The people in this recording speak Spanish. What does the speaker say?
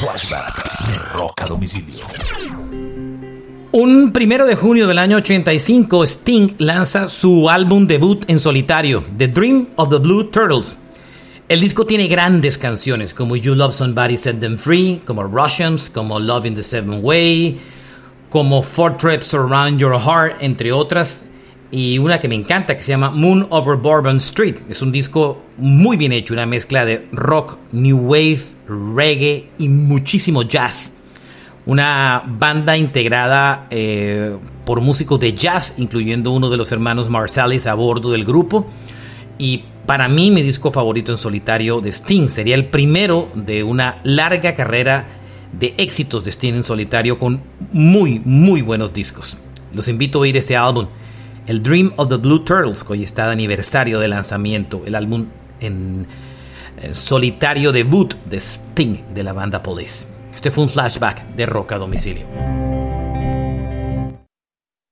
Flashback de Rock a Domicilio. Un primero de junio del año 85, Sting lanza su álbum debut en solitario, The Dream of the Blue Turtles. El disco tiene grandes canciones como You Love Somebody Set Them Free, como Russians, como Love in the Seven Way, como Four Trips Around Your Heart, entre otras. Y una que me encanta que se llama Moon Over Bourbon Street. Es un disco muy bien hecho, una mezcla de rock, new wave, reggae y muchísimo jazz. Una banda integrada eh, por músicos de jazz, incluyendo uno de los hermanos Marsalis a bordo del grupo. Y para mí, mi disco favorito en solitario de Sting sería el primero de una larga carrera de éxitos de Sting en solitario con muy, muy buenos discos. Los invito a oír este álbum, el Dream of the Blue Turtles, que hoy está de aniversario de lanzamiento, el álbum en, solitario debut de Sting de la banda Police. Este fue un flashback de Rock a Domicilio.